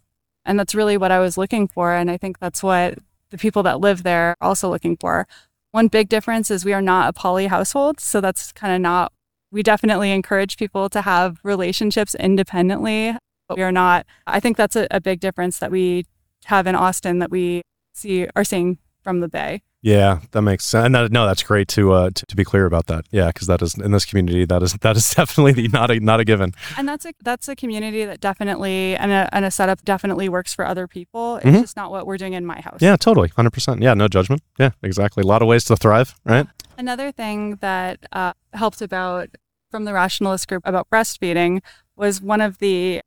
And that's really what I was looking for. And I think that's what the people that live there are also looking for. One big difference is we are not a poly household. So that's kind of not, we definitely encourage people to have relationships independently, but we are not. I think that's a, a big difference that we have in Austin that we see are seeing from the Bay. Yeah, that makes sense. And that, no, that's great to, uh, to to be clear about that. Yeah, because that is in this community that is that is definitely the, not a not a given. And that's a that's a community that definitely and a, and a setup definitely works for other people. It's Mhm. just not what we're doing in my house. Yeah, totally, hundred percent. Yeah, no judgment. Yeah, exactly. A lot of ways to thrive, right? Another thing that uh, helped about from the rationalist group about breastfeeding was one of the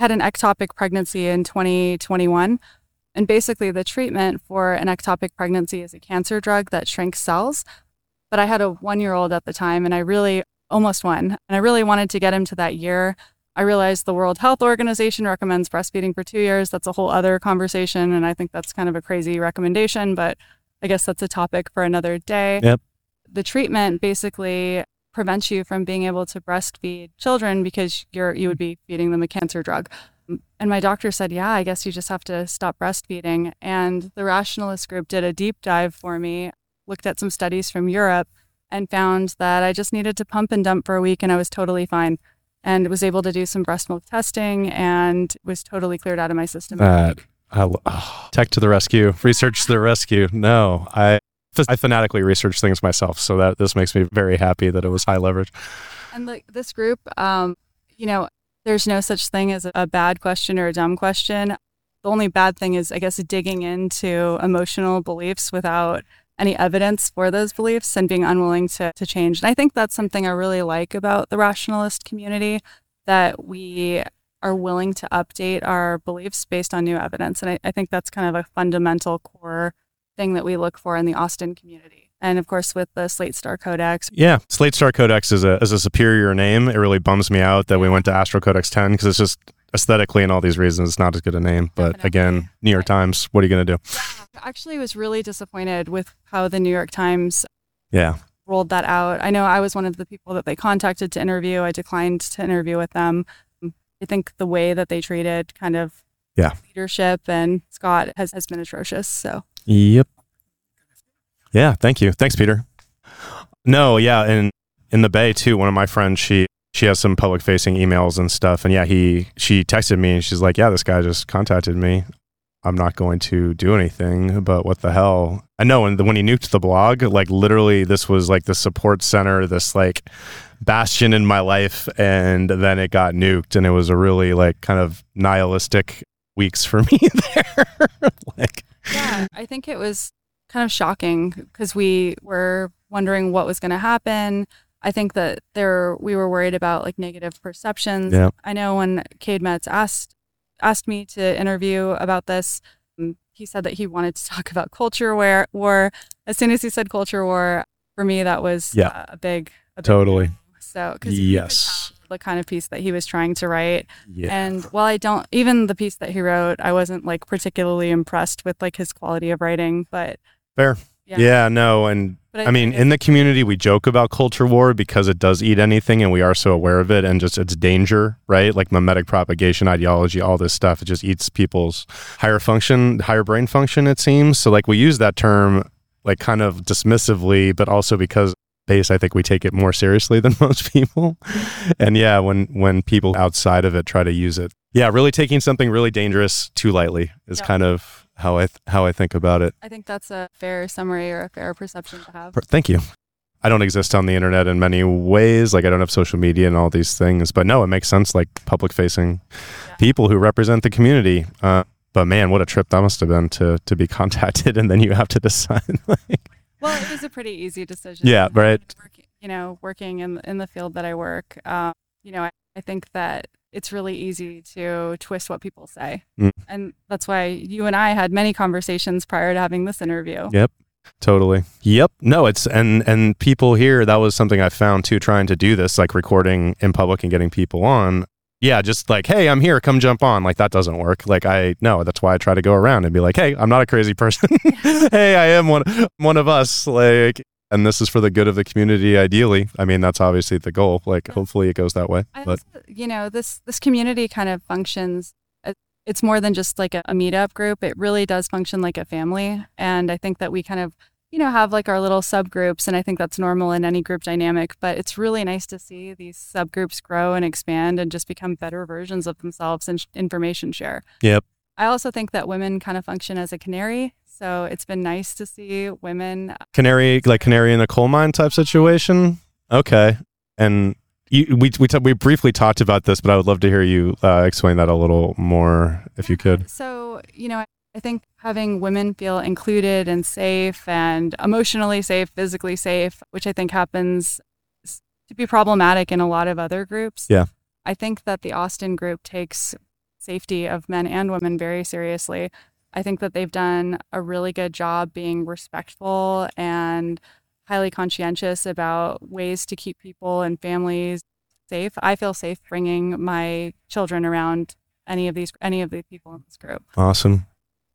had an ectopic pregnancy in 2021 and basically the treatment for an ectopic pregnancy is a cancer drug that shrinks cells. But i had a one year old at the time and i really almost one and i really wanted to get him to that year. I realized the world health organization recommends breastfeeding for two years. That's a whole other conversation and i think that's kind of a crazy recommendation but i guess that's a topic for another day. Yep. the treatment basically prevents you from being able to breastfeed children because you're you would be feeding them a cancer drug. And my doctor said, "Yeah, I guess you just have to stop breastfeeding." And the rationalist group did a deep dive for me, looked at some studies from Europe and found that I just needed to pump and dump for a week and I was totally fine. And was able to do some breast milk testing and was totally cleared out of my system. That I, oh, tech to the rescue, research to the rescue. No, I I fanatically research things myself, so that this makes me very happy that it was high leverage. And like this group, um, you know, there's no such thing as a bad question or a dumb question. The only bad thing is, I guess, digging into emotional beliefs without any evidence for those beliefs and being unwilling to, to change. And I think that's something I really like about the rationalist community that we are willing to update our beliefs based on new evidence. And I, I think that's kind of a fundamental core thing that we look for in the Austin community. And of course, with the Slate Star Codex, Yeah, Slate Star Codex is a is a superior name. It really bums me out that we went to Astral Codex Ten because it's just aesthetically and all these reasons it's not as good a name. But Definitely. again, New York Times, what are you gonna do? Yeah. actually was really disappointed with how the New York Times Yeah, rolled that out. I know I was one of the people that they contacted to interview. I declined to interview with them. I think the way that they treated kind of Yeah. leadership and Scott has, has been atrocious. So Yep. Yeah, thank you. Thanks, Peter. No, yeah, and in the Bay too, one of my friends, she she has some public facing emails and stuff. And yeah, he she texted me and she's like, Yeah, this guy just contacted me. I'm not going to do anything, but what the hell? I know and when he nuked the blog, like literally this was like the support center, this like bastion in my life, and then it got nuked and it was a really like kind of nihilistic weeks for me there. like yeah, I think it was kind of shocking because we were wondering what was going to happen. I think that there we were worried about like negative perceptions. Yeah. I know when Cade Metz asked asked me to interview about this, um, he said that he wanted to talk about culture war. war. As soon as he said culture war, for me that was Yeah. uh, a big, a big Totally. no. So Yes. The kind of piece that he was trying to write. Yeah. And while I don't, even the piece that he wrote, I wasn't like particularly impressed with like his quality of writing. But Fair. yeah, Yeah, no, and But I mean, in the community, we joke about culture war because it does eat anything, and we are so aware of it, and just its danger, right? Like mimetic propagation, ideology, all this stuff. It just eats people's higher function, higher brain function. It seems so. Like we use that term, like kind of dismissively, but also because base, I think we take it more seriously than most people. And yeah, when when people outside of it try to use it, yeah, really taking something really dangerous too lightly is Yeah. kind of how I th- how I think about it. I think that's a fair summary or a fair perception to have. Thank you. I don't exist on the internet in many ways. Like I don't have social media and all these things. But no, it makes sense. Like public facing Yeah. people who represent the community. Uh, but man, what a trip that must have been to to be contacted and then you have to decide. like, Well, it was a pretty easy decision. Yeah, right. Working, you know, working in in the field that I work, um, you know, I, I think that it's really easy to twist what people say, Mm. and that's why you and I had many conversations prior to having this interview. Yep. Totally. Yep. No, it's and and people here that was something I found too trying to do this like recording in public and getting people on. Yeah, just like, "Hey, I'm here, come jump on." Like that doesn't work. Like I no, that's why I try to go around and be like, "Hey, I'm not a crazy person. hey, I am one one of us." Like and this is for the good of the community ideally. I mean, that's obviously the goal. Like hopefully it goes that way. I But also, you know, this this community kind of functions. uh, It's more than just like a, a meetup group. It really does function like a family, and I think that we kind of, you know, have like our little subgroups, and I think that's normal in any group dynamic. But it's really nice to see these subgroups grow and expand and just become better versions of themselves and sh- information share. Yep. I also think that women kind of function as a canary, so it's been nice to see women canary like canary in a coal mine type situation. Okay. And you, we we t- we briefly talked about this, but I would love to hear you uh, explain that a little more if you could. So, you know, I think having women feel included and safe and emotionally safe, physically safe, which I think happens to be problematic in a lot of other groups. Yeah. I think that the Austin group takes safety of men and women very seriously. I think that they've done a really good job being respectful and highly conscientious about ways to keep people and families safe. I feel safe bringing my children around any of these any of the people in this group. Awesome.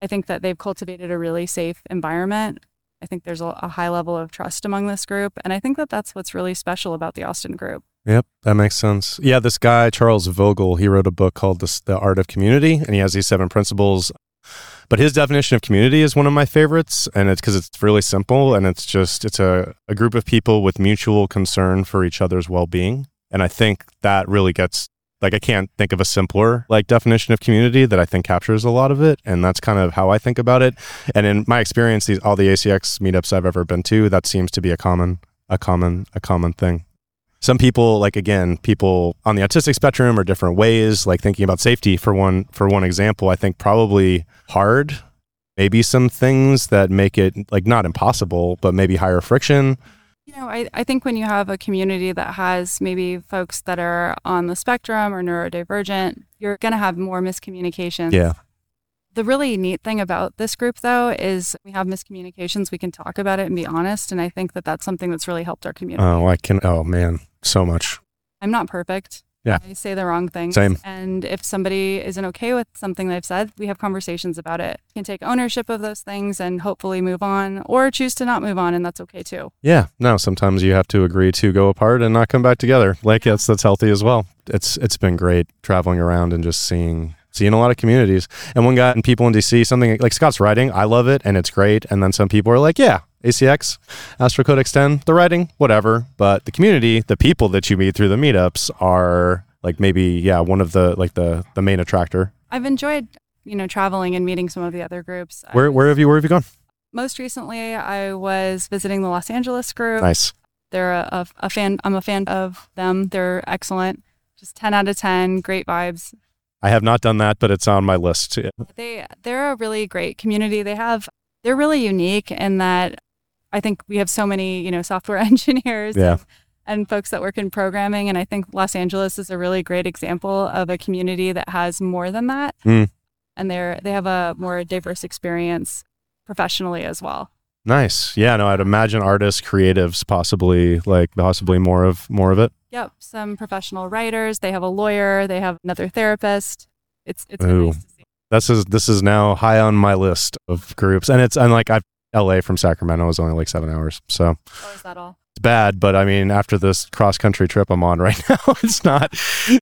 I think that they've cultivated a really safe environment. I think there's a, a high level of trust among this group, and I think that that's what's really special about the Austin group. Yep, that makes sense. Yeah, this guy Charles Vogl, he wrote a book called "The, the Art of Community," and he has these seven principles. But his definition of community is one of my favorites, and it's because it's really simple, and it's just it's a, a group of people with mutual concern for each other's well-being, and I think that really gets like I can't think of a simpler like definition of community that I think captures a lot of it, and that's kind of how I think about it. And in my experience, these all the ACX meetups I've ever been to, that seems to be a common a common a common thing some people like again people on the autistic spectrum are different ways like thinking about safety for one for one example i think probably hard maybe some things that make it like not impossible but maybe higher friction You know, I, I think when you have a community that has maybe folks that are on the spectrum or neurodivergent, you're going to have more miscommunications. yeah The really neat thing about this group, though, is we have miscommunications. We can talk about it and be honest. And I think that that's something that's really helped our community. oh i can oh man so much I'm not perfect. Yeah. I say the wrong things. Same. And if somebody isn't okay with something they've said, we have conversations about it. Can take ownership of those things and hopefully move on or choose to not move on. And that's okay too. yeah no sometimes you have to agree to go apart and not come back together like that's that's healthy as well it's it's been great traveling around and just seeing seeing a lot of communities and one guy and people in dc something like scott's writing i love it and it's great and then some people are like yeah acx Astral Codex Ten the writing whatever but the community the people that you meet through the meetups are like maybe yeah one of the like the the main attractor I've enjoyed, you know, traveling and meeting some of the other groups. Where was- where have you where have you gone Most recently, I was visiting the Los Angeles group. nice They're a, a, a fan. I'm a fan of them. They're excellent. Just 10 out of 10. Great vibes. i have not done that but it's on my list They they're a really great community. They have they're really unique in that I think we have so many you know software engineers Yeah. and, and folks that work in programming, and I think Los Angeles is a really great example of a community that has more than that, Mm. and they're they have a more diverse experience professionally as well. Nice. Yeah, no, I'd imagine artists, creatives, possibly like possibly more of more of it. Yep, some professional writers. They have a lawyer. They have another therapist. It's it's Ooh. nice to see. This is this is now high on my list of groups, and it's and like I LA from Sacramento is only like seven hours, so Oh, is that all? it's bad. But I mean, after this cross country trip I'm on right now, it's not.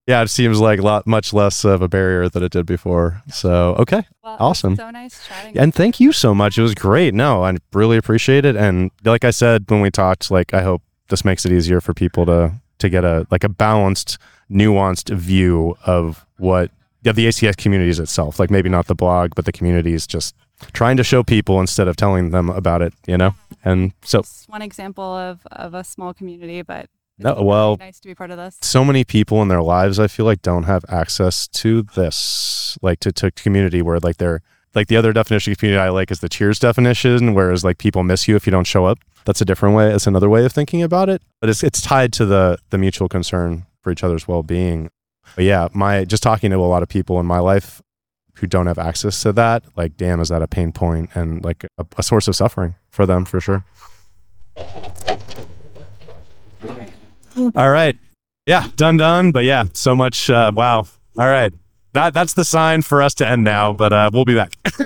Yeah, it seems like a lot much less of a barrier than it did before. So okay, Well, Awesome. So nice chatting. and thank you so much. It was great. No, I really appreciate it. And like I said when we talked, like I hope this makes it easier for people to to get a like a balanced, nuanced view of what of the ACX communities itself. Like maybe not the blog, but the communities just trying to show people instead of telling them about it, you know? And so, Just one example of, of a small community, but it's No, really well- nice to be part of this. so many people in their lives, I feel like, don't have access to this, like to, to community where like they're, like the other definition of community I like is the cheers definition, whereas like people miss you if you don't show up. That's a different way. It's another way of thinking about it, but it's it's tied to the the mutual concern for each other's well being. But yeah, my just talking to a lot of people in my life who don't have access to that, like, damn, is that a pain point and like a, a source of suffering for them for sure. All right. Yeah, done, done. But yeah, so much. Uh, wow. All right. That that's the sign for us to end now. But uh, we'll be back.